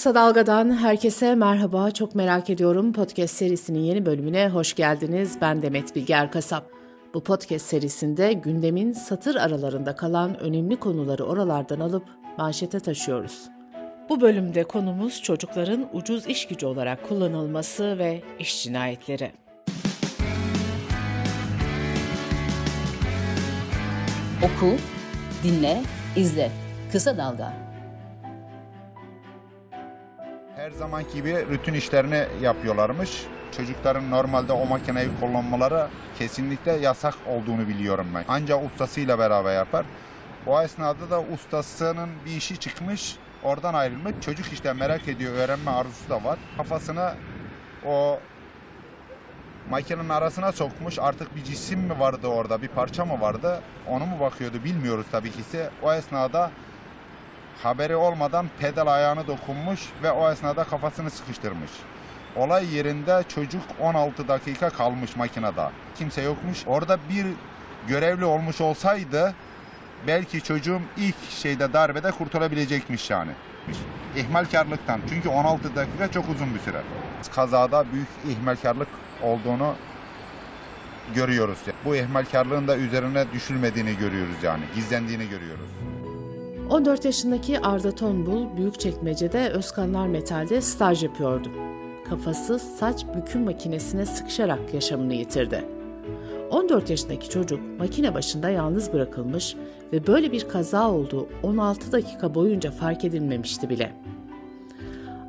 Kısa Dalga'dan herkese merhaba. Çok merak ediyorum. Podcast serisinin yeni bölümüne hoş geldiniz. Ben Demet Bilge Erkasap. Bu podcast serisinde gündemin satır aralarında kalan önemli konuları oralardan alıp manşete taşıyoruz. Bu bölümde konumuz çocukların ucuz iş gücü olarak kullanılması ve iş cinayetleri. Oku, dinle, izle. Kısa Dalga. Her zaman gibi rutin işlerini yapıyorlarmış. Çocukların normalde o makineyi kullanmaları kesinlikle yasak olduğunu biliyorum ben. Ancak ustasıyla beraber yapar. O esnada da ustasının bir işi çıkmış. Oradan ayrılmış. Çocuk işte merak ediyor. Öğrenme arzusu da var. Kafasını o makinenin arasına sokmuş. Artık bir cisim mi vardı orada, bir parça mı vardı? Onu mu bakıyordu bilmiyoruz tabii ki. O esnada haberi olmadan pedal ayağını dokunmuş ve o esnada kafasını sıkıştırmış. Olay yerinde çocuk 16 dakika kalmış makinede. Kimse yokmuş. Orada bir görevli olmuş olsaydı belki çocuğum ilk şeyde darbede kurtulabilecekmiş yani. İhmalkarlıktan. Çünkü 16 dakika çok uzun bir süre. Kazada büyük ihmalkarlık olduğunu görüyoruz. Bu ihmalkarlığın da üzerine düşülmediğini görüyoruz yani. Gizlendiğini görüyoruz. 14 yaşındaki Arda Tonbul Büyükçekmece'de Özkanlar Metal'de staj yapıyordu. Kafası saç büküm makinesine sıkışarak yaşamını yitirdi. 14 yaşındaki çocuk makine başında yalnız bırakılmış ve böyle bir kaza olduğu 16 dakika boyunca fark edilmemişti bile.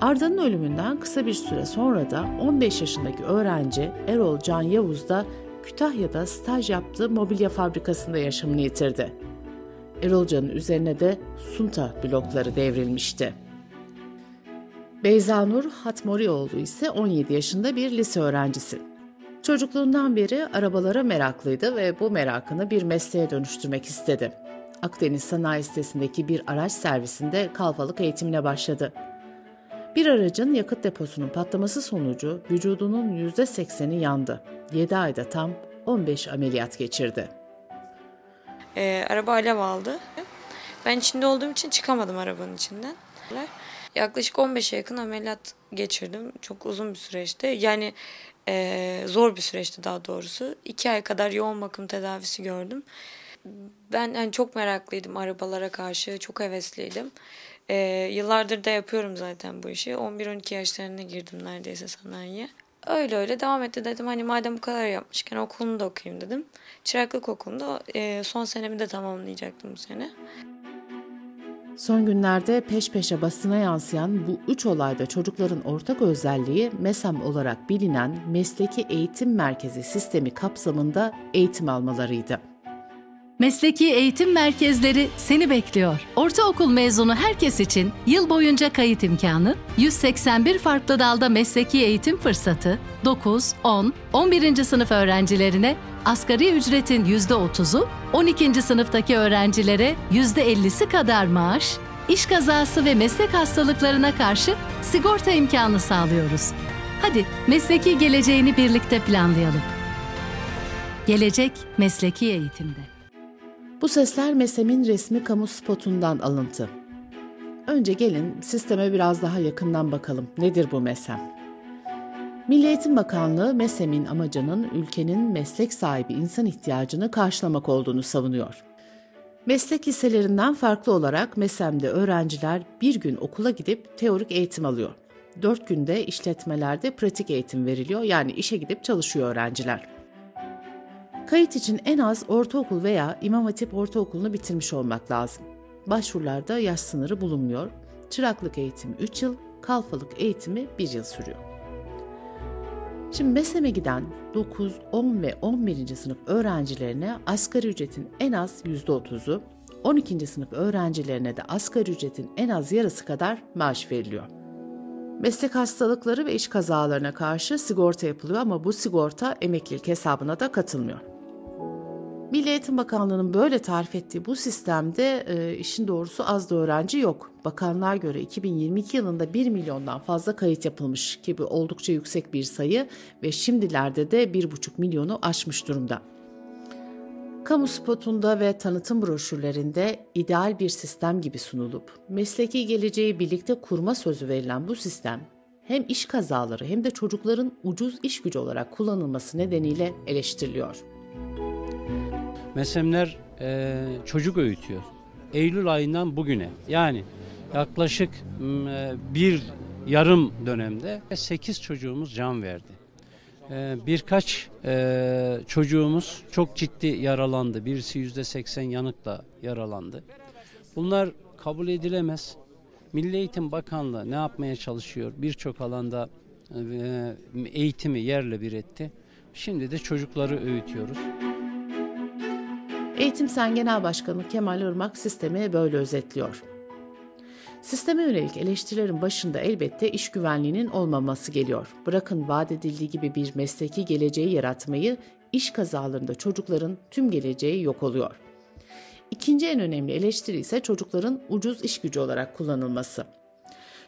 Arda'nın ölümünden kısa bir süre sonra da 15 yaşındaki öğrenci Erol Can Yavuz da Kütahya'da staj yaptığı mobilya fabrikasında yaşamını yitirdi. Erol Can'ın üzerine de Sunta blokları devrilmişti. Beyza Nur Hatmorioğlu ise 17 yaşında bir lise öğrencisi. Çocukluğundan beri arabalara meraklıydı ve bu merakını bir mesleğe dönüştürmek istedi. Akdeniz Sanayi Sitesi'ndeki bir araç servisinde kalfalık eğitimine başladı. Bir aracın yakıt deposunun patlaması sonucu vücudunun %80'i yandı. 7 ayda tam 15 ameliyat geçirdi. E, araba alev aldı. Ben içinde olduğum için çıkamadım arabanın içinden. Yaklaşık 15'e yakın ameliyat geçirdim. Çok uzun bir süreçti. Yani e, zor bir süreçti daha doğrusu. İki ay kadar yoğun bakım tedavisi gördüm. Ben yani çok meraklıydım arabalara karşı. Çok hevesliydim. E, yıllardır da yapıyorum zaten bu işi. 11-12 yaşlarına girdim neredeyse sanayiye. Öyle öyle devam etti dedim hani madem bu kadar yapmışken okulunu da okuyayım dedim. Çıraklık okulunda e, son senemi de tamamlayacaktım bu sene. Son günlerde peş peşe basına yansıyan bu üç olayda çocukların ortak özelliği MESAM olarak bilinen Mesleki Eğitim Merkezi sistemi kapsamında eğitim almalarıydı. Mesleki eğitim merkezleri seni bekliyor. Ortaokul mezunu herkes için yıl boyunca kayıt imkanı, 181 farklı dalda mesleki eğitim fırsatı, 9, 10, 11. sınıf öğrencilerine asgari ücretin %30'u, 12. sınıftaki öğrencilere %50'si kadar maaş, iş kazası ve meslek hastalıklarına karşı sigorta imkanı sağlıyoruz. Hadi mesleki geleceğini birlikte planlayalım. Gelecek mesleki eğitimde. Bu sesler MESEM'in resmi kamu spotundan alıntı. Önce gelin sisteme biraz daha yakından bakalım. Nedir bu MESEM? Milli Eğitim Bakanlığı MESEM'in amacının ülkenin meslek sahibi insan ihtiyacını karşılamak olduğunu savunuyor. Meslek liselerinden farklı olarak MESEM'de öğrenciler bir gün okula gidip teorik eğitim alıyor. Dört günde işletmelerde pratik eğitim veriliyor yani işe gidip çalışıyor öğrenciler. Kayıt için en az ortaokul veya İmam Hatip Ortaokulu'nu bitirmiş olmak lazım. Başvurularda yaş sınırı bulunmuyor. Çıraklık eğitimi 3 yıl, kalfalık eğitimi 1 yıl sürüyor. Şimdi MESEM'e giden 9, 10 ve 11. sınıf öğrencilerine asgari ücretin en az %30'u, 12. sınıf öğrencilerine de asgari ücretin en az yarısı kadar maaş veriliyor. Meslek hastalıkları ve iş kazalarına karşı sigorta yapılıyor ama bu sigorta emeklilik hesabına da katılmıyor. Milli Eğitim Bakanlığı'nın böyle tarif ettiği bu sistemde e, işin doğrusu az da öğrenci yok. Bakanlar göre 2022 yılında 1 milyondan fazla kayıt yapılmış gibi oldukça yüksek bir sayı ve şimdilerde de 1,5 milyonu aşmış durumda. Kamu spotunda ve tanıtım broşürlerinde ideal bir sistem gibi sunulup mesleki geleceği birlikte kurma sözü verilen bu sistem hem iş kazaları hem de çocukların ucuz iş gücü olarak kullanılması nedeniyle eleştiriliyor. Mesemler e, çocuk öğütüyor. Eylül ayından bugüne yani yaklaşık e, bir yarım dönemde 8 çocuğumuz can verdi. E, birkaç e, çocuğumuz çok ciddi yaralandı. Birisi yüzde seksen yanıkla yaralandı. Bunlar kabul edilemez. Milli Eğitim Bakanlığı ne yapmaya çalışıyor? Birçok alanda e, eğitimi yerle bir etti. Şimdi de çocukları öğütüyoruz. Eğitim Sen Genel Başkanı Kemal Irmak sistemi böyle özetliyor. Sisteme yönelik eleştirilerin başında elbette iş güvenliğinin olmaması geliyor. Bırakın vaat edildiği gibi bir mesleki geleceği yaratmayı, iş kazalarında çocukların tüm geleceği yok oluyor. İkinci en önemli eleştiri ise çocukların ucuz iş gücü olarak kullanılması.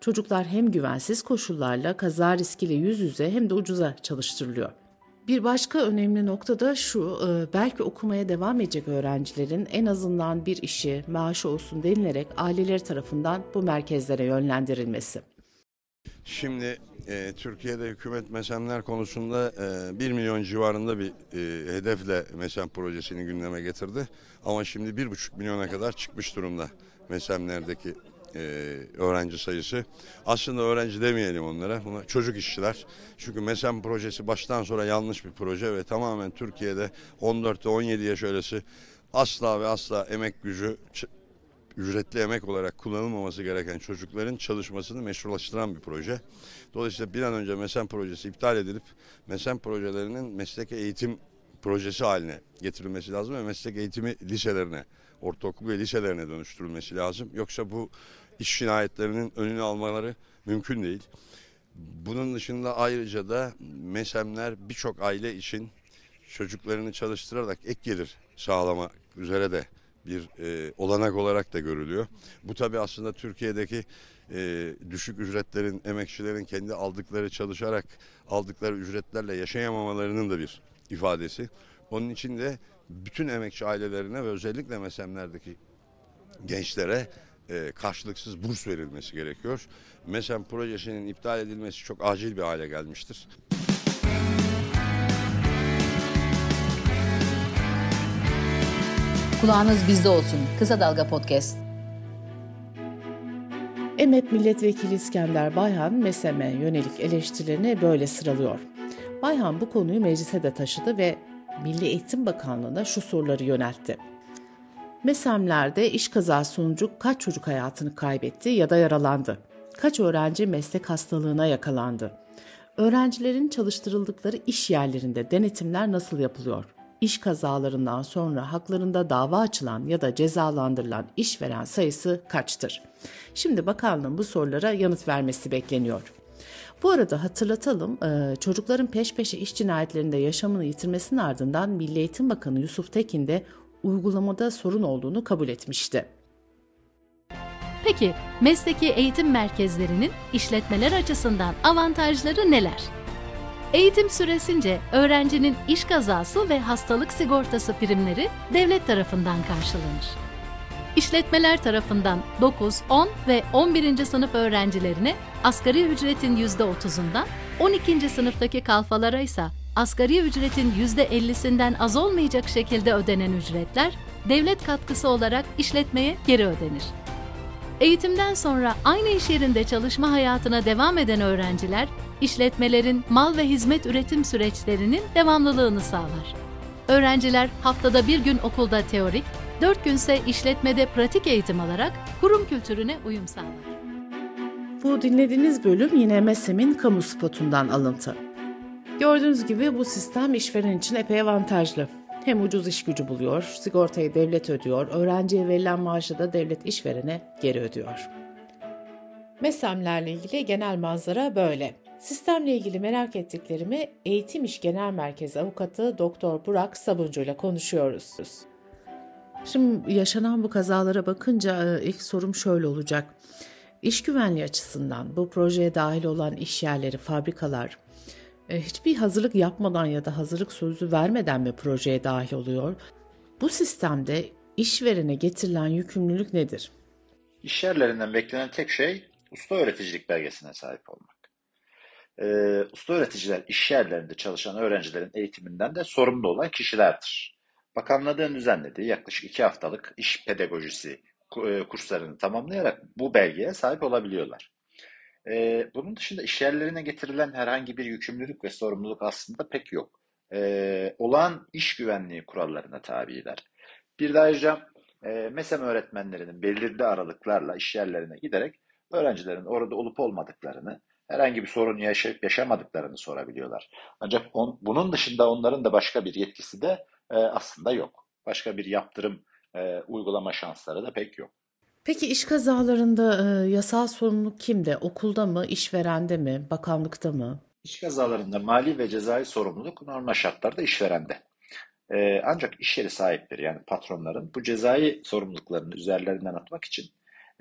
Çocuklar hem güvensiz koşullarla kaza riskiyle yüz yüze hem de ucuza çalıştırılıyor. Bir başka önemli nokta da şu, e, belki okumaya devam edecek öğrencilerin en azından bir işi, maaşı olsun denilerek aileleri tarafından bu merkezlere yönlendirilmesi. Şimdi e, Türkiye'de hükümet mesemler konusunda e, 1 milyon civarında bir e, hedefle mesem projesini gündeme getirdi. Ama şimdi 1,5 milyona kadar çıkmış durumda mesemlerdeki e, öğrenci sayısı. Aslında öğrenci demeyelim onlara. Buna çocuk işçiler. Çünkü MESEM projesi baştan sonra yanlış bir proje ve tamamen Türkiye'de 14 17 yaş öylesi asla ve asla emek gücü ücretli emek olarak kullanılmaması gereken çocukların çalışmasını meşrulaştıran bir proje. Dolayısıyla bir an önce MESEM projesi iptal edilip MESEM projelerinin meslek eğitim projesi haline getirilmesi lazım ve meslek eğitimi liselerine, ortaokul ve liselerine dönüştürülmesi lazım. Yoksa bu iş cinayetlerinin önünü almaları mümkün değil. Bunun dışında ayrıca da mesemler birçok aile için çocuklarını çalıştırarak ek gelir sağlama üzere de bir e, olanak olarak da görülüyor. Bu tabi aslında Türkiye'deki e, düşük ücretlerin, emekçilerin kendi aldıkları çalışarak aldıkları ücretlerle yaşayamamalarının da bir ifadesi. Onun için de bütün emekçi ailelerine ve özellikle mesemlerdeki gençlere e, karşılıksız burs verilmesi gerekiyor. MESEM projesinin iptal edilmesi çok acil bir hale gelmiştir. Kulağınız bizde olsun. Kısa Dalga Podcast. EMET Milletvekili İskender Bayhan, MESEM'e yönelik eleştirilerini böyle sıralıyor. Bayhan bu konuyu meclise de taşıdı ve Milli Eğitim Bakanlığı'na şu soruları yöneltti. MESEM'lerde iş kazası sonucu kaç çocuk hayatını kaybetti ya da yaralandı? Kaç öğrenci meslek hastalığına yakalandı? Öğrencilerin çalıştırıldıkları iş yerlerinde denetimler nasıl yapılıyor? İş kazalarından sonra haklarında dava açılan ya da cezalandırılan işveren sayısı kaçtır? Şimdi bakanlığın bu sorulara yanıt vermesi bekleniyor. Bu arada hatırlatalım çocukların peş peşe iş cinayetlerinde yaşamını yitirmesinin ardından Milli Eğitim Bakanı Yusuf Tekin de uygulamada sorun olduğunu kabul etmişti. Peki mesleki eğitim merkezlerinin işletmeler açısından avantajları neler? Eğitim süresince öğrencinin iş kazası ve hastalık sigortası primleri devlet tarafından karşılanır. İşletmeler tarafından 9, 10 ve 11. sınıf öğrencilerine asgari ücretin %30'undan, 12. sınıftaki kalfalara ise asgari ücretin %50'sinden az olmayacak şekilde ödenen ücretler devlet katkısı olarak işletmeye geri ödenir. Eğitimden sonra aynı iş yerinde çalışma hayatına devam eden öğrenciler, işletmelerin mal ve hizmet üretim süreçlerinin devamlılığını sağlar. Öğrenciler haftada bir gün okulda teorik, dört günse işletmede pratik eğitim alarak kurum kültürüne uyum sağlar. Bu dinlediğiniz bölüm yine MESEM'in kamu spotundan alıntı. Gördüğünüz gibi bu sistem işveren için epey avantajlı. Hem ucuz iş gücü buluyor, sigortayı devlet ödüyor, öğrenciye verilen maaşı da devlet işverene geri ödüyor. MESEM'lerle ilgili genel manzara böyle. Sistemle ilgili merak ettiklerimi Eğitim İş Genel Merkezi Avukatı Doktor Burak Sabuncu ile konuşuyoruz. Şimdi yaşanan bu kazalara bakınca ilk sorum şöyle olacak. İş güvenliği açısından bu projeye dahil olan iş yerleri, fabrikalar hiçbir hazırlık yapmadan ya da hazırlık sözü vermeden mi projeye dahil oluyor? Bu sistemde işverene getirilen yükümlülük nedir? İş yerlerinden beklenen tek şey usta öğreticilik belgesine sahip olmak. Ee, usta öğreticiler iş yerlerinde çalışan öğrencilerin eğitiminden de sorumlu olan kişilerdir. Bakanlığın düzenlediği yaklaşık iki haftalık iş pedagojisi e, kurslarını tamamlayarak bu belgeye sahip olabiliyorlar. Ee, bunun dışında iş yerlerine getirilen herhangi bir yükümlülük ve sorumluluk aslında pek yok. Ee, olağan iş güvenliği kurallarına tabiler. Bir de ayrıca e, MESEM öğretmenlerinin belirli aralıklarla iş yerlerine giderek öğrencilerin orada olup olmadıklarını, herhangi bir sorun yaşayıp yaşamadıklarını sorabiliyorlar. Ancak on, bunun dışında onların da başka bir yetkisi de e, aslında yok. Başka bir yaptırım e, uygulama şansları da pek yok. Peki iş kazalarında e, yasal sorumluluk kimde? Okulda mı, işverende mi, bakanlıkta mı? İş kazalarında mali ve cezai sorumluluk normal şartlarda işverende. E, ancak iş yeri sahipleri yani patronların bu cezai sorumluluklarını üzerlerinden atmak için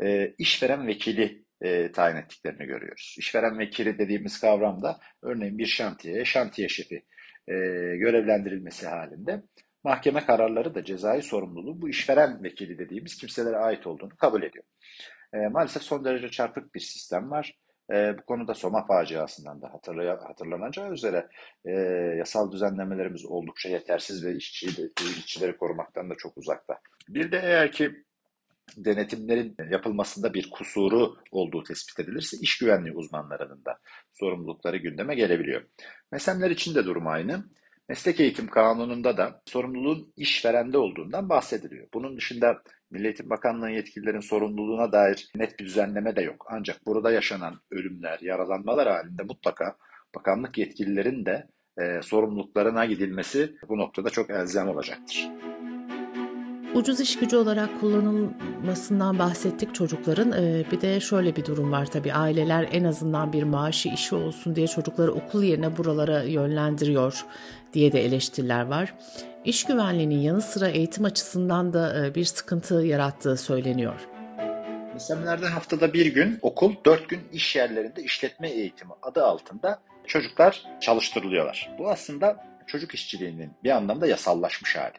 e, işveren vekili e, tayin ettiklerini görüyoruz. İşveren vekili dediğimiz kavramda örneğin bir şantiyeye şantiye şefi e, görevlendirilmesi halinde mahkeme kararları da cezai sorumluluğu bu işveren vekili dediğimiz kimselere ait olduğunu kabul ediyor. E, maalesef son derece çarpık bir sistem var. E, bu konuda Soma faciasından da hatırlay hatırlanacağı üzere e, yasal düzenlemelerimiz oldukça yetersiz ve işçi, işçileri korumaktan da çok uzakta. Bir de eğer ki denetimlerin yapılmasında bir kusuru olduğu tespit edilirse iş güvenliği uzmanlarının da sorumlulukları gündeme gelebiliyor. Mesemler için de durum aynı. Meslek eğitim kanununda da sorumluluğun işverende olduğundan bahsediliyor. Bunun dışında Milli Eğitim Bakanlığı yetkililerin sorumluluğuna dair net bir düzenleme de yok. Ancak burada yaşanan ölümler, yaralanmalar halinde mutlaka bakanlık yetkililerin de e, sorumluluklarına gidilmesi bu noktada çok elzem olacaktır. Ucuz iş gücü olarak kullanılmasından bahsettik çocukların. Ee, bir de şöyle bir durum var tabii. Aileler en azından bir maaşı işi olsun diye çocukları okul yerine buralara yönlendiriyor diye de eleştiriler var. İş güvenliğinin yanı sıra eğitim açısından da e, bir sıkıntı yarattığı söyleniyor. Seminerden haftada bir gün okul, dört gün iş yerlerinde işletme eğitimi adı altında çocuklar çalıştırılıyorlar. Bu aslında çocuk işçiliğinin bir anlamda yasallaşmış hali.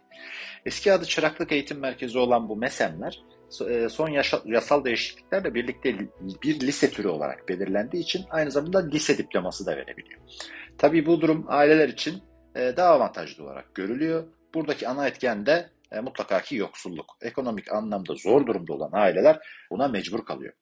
Eski adı Çıraklık Eğitim Merkezi olan bu MESEM'ler e, son yasal değişikliklerle birlikte bir lise türü olarak belirlendiği için aynı zamanda lise diploması da verebiliyor. Tabii bu durum aileler için e, daha avantajlı olarak görülüyor. Buradaki ana etken de e, mutlaka ki yoksulluk. Ekonomik anlamda zor durumda olan aileler buna mecbur kalıyor.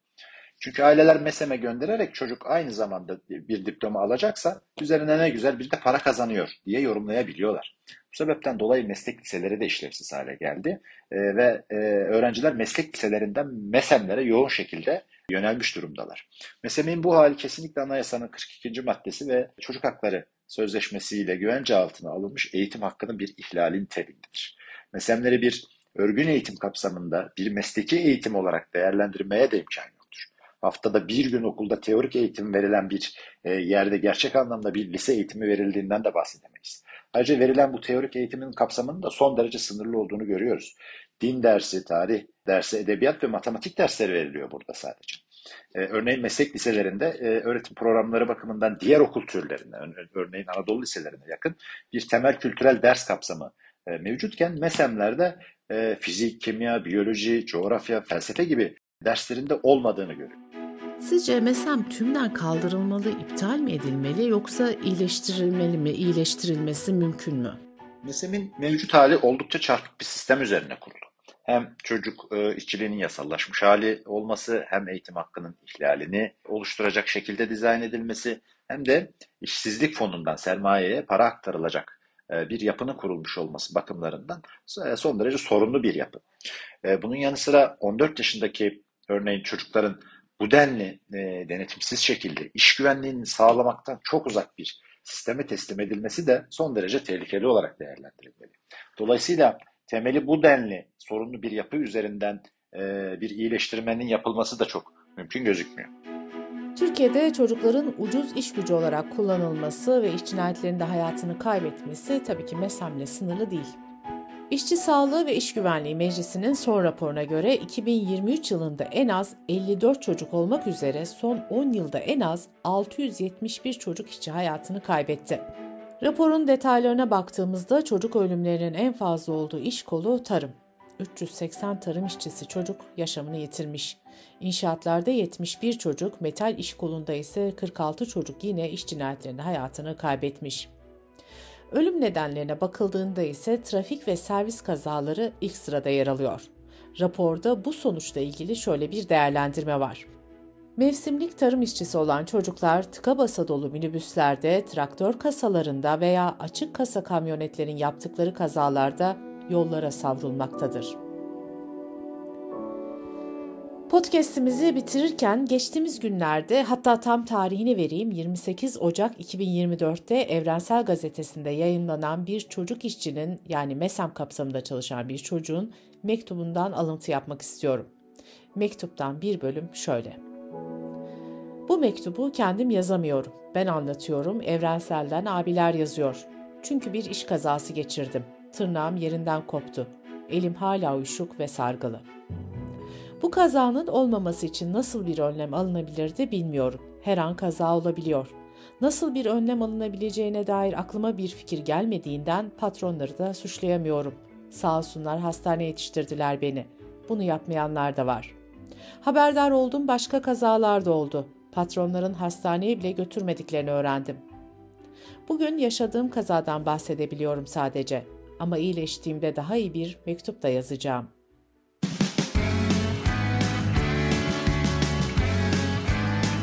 Çünkü aileler meseme göndererek çocuk aynı zamanda bir diploma alacaksa üzerine ne güzel bir de para kazanıyor diye yorumlayabiliyorlar. Bu sebepten dolayı meslek liseleri de işlevsiz hale geldi e, ve e, öğrenciler meslek liselerinden mesemlere yoğun şekilde yönelmiş durumdalar. Mesemin bu hali kesinlikle anayasanın 42. maddesi ve çocuk hakları sözleşmesiyle güvence altına alınmış eğitim hakkının bir ihlalin niteliğindedir. Mesemleri bir örgün eğitim kapsamında bir mesleki eğitim olarak değerlendirmeye de imkan yok haftada bir gün okulda teorik eğitim verilen bir e, yerde gerçek anlamda bir lise eğitimi verildiğinden de bahsedemeyiz. Ayrıca verilen bu teorik eğitimin kapsamının da son derece sınırlı olduğunu görüyoruz. Din dersi, tarih dersi, edebiyat ve matematik dersleri veriliyor burada sadece. Ee, örneğin meslek liselerinde e, öğretim programları bakımından diğer okul türlerine, örneğin Anadolu liselerine yakın bir temel kültürel ders kapsamı e, mevcutken MESEM'lerde e, fizik, kimya, biyoloji, coğrafya, felsefe gibi derslerinde olmadığını görüyoruz. Sizce MESEM tümden kaldırılmalı, iptal mi edilmeli yoksa iyileştirilmeli mi, iyileştirilmesi mümkün mü? MESEM'in mevcut hali oldukça çarpık bir sistem üzerine kurulu. Hem çocuk e, işçiliğinin yasallaşmış hali olması, hem eğitim hakkının ihlalini oluşturacak şekilde dizayn edilmesi, hem de işsizlik fonundan sermayeye para aktarılacak e, bir yapının kurulmuş olması bakımlarından e, son derece sorunlu bir yapı. E, bunun yanı sıra 14 yaşındaki örneğin çocukların bu denli e, denetimsiz şekilde iş güvenliğini sağlamaktan çok uzak bir sisteme teslim edilmesi de son derece tehlikeli olarak değerlendirilmeli. Dolayısıyla temeli bu denli sorunlu bir yapı üzerinden e, bir iyileştirmenin yapılması da çok mümkün gözükmüyor. Türkiye'de çocukların ucuz iş gücü olarak kullanılması ve iş cinayetlerinde hayatını kaybetmesi tabii ki mesamle sınırlı değil. İşçi Sağlığı ve İş Güvenliği Meclisi'nin son raporuna göre 2023 yılında en az 54 çocuk olmak üzere son 10 yılda en az 671 çocuk işçi hayatını kaybetti. Raporun detaylarına baktığımızda çocuk ölümlerinin en fazla olduğu iş kolu tarım. 380 tarım işçisi çocuk yaşamını yitirmiş. İnşaatlarda 71 çocuk, metal iş kolunda ise 46 çocuk yine iş cinayetlerinde hayatını kaybetmiş. Ölüm nedenlerine bakıldığında ise trafik ve servis kazaları ilk sırada yer alıyor. Raporda bu sonuçla ilgili şöyle bir değerlendirme var. Mevsimlik tarım işçisi olan çocuklar tıka basa dolu minibüslerde, traktör kasalarında veya açık kasa kamyonetlerin yaptıkları kazalarda yollara savrulmaktadır. Podcast'imizi bitirirken geçtiğimiz günlerde hatta tam tarihini vereyim 28 Ocak 2024'te Evrensel Gazetesi'nde yayınlanan bir çocuk işçinin yani MESAM kapsamında çalışan bir çocuğun mektubundan alıntı yapmak istiyorum. Mektuptan bir bölüm şöyle. Bu mektubu kendim yazamıyorum. Ben anlatıyorum, Evrensel'den abiler yazıyor. Çünkü bir iş kazası geçirdim. Tırnağım yerinden koptu. Elim hala uyuşuk ve sargılı. Bu kazanın olmaması için nasıl bir önlem alınabilirdi bilmiyorum. Her an kaza olabiliyor. Nasıl bir önlem alınabileceğine dair aklıma bir fikir gelmediğinden patronları da suçlayamıyorum. Sağ olsunlar hastaneye yetiştirdiler beni. Bunu yapmayanlar da var. Haberdar oldum başka kazalar da oldu. Patronların hastaneye bile götürmediklerini öğrendim. Bugün yaşadığım kazadan bahsedebiliyorum sadece. Ama iyileştiğimde daha iyi bir mektup da yazacağım.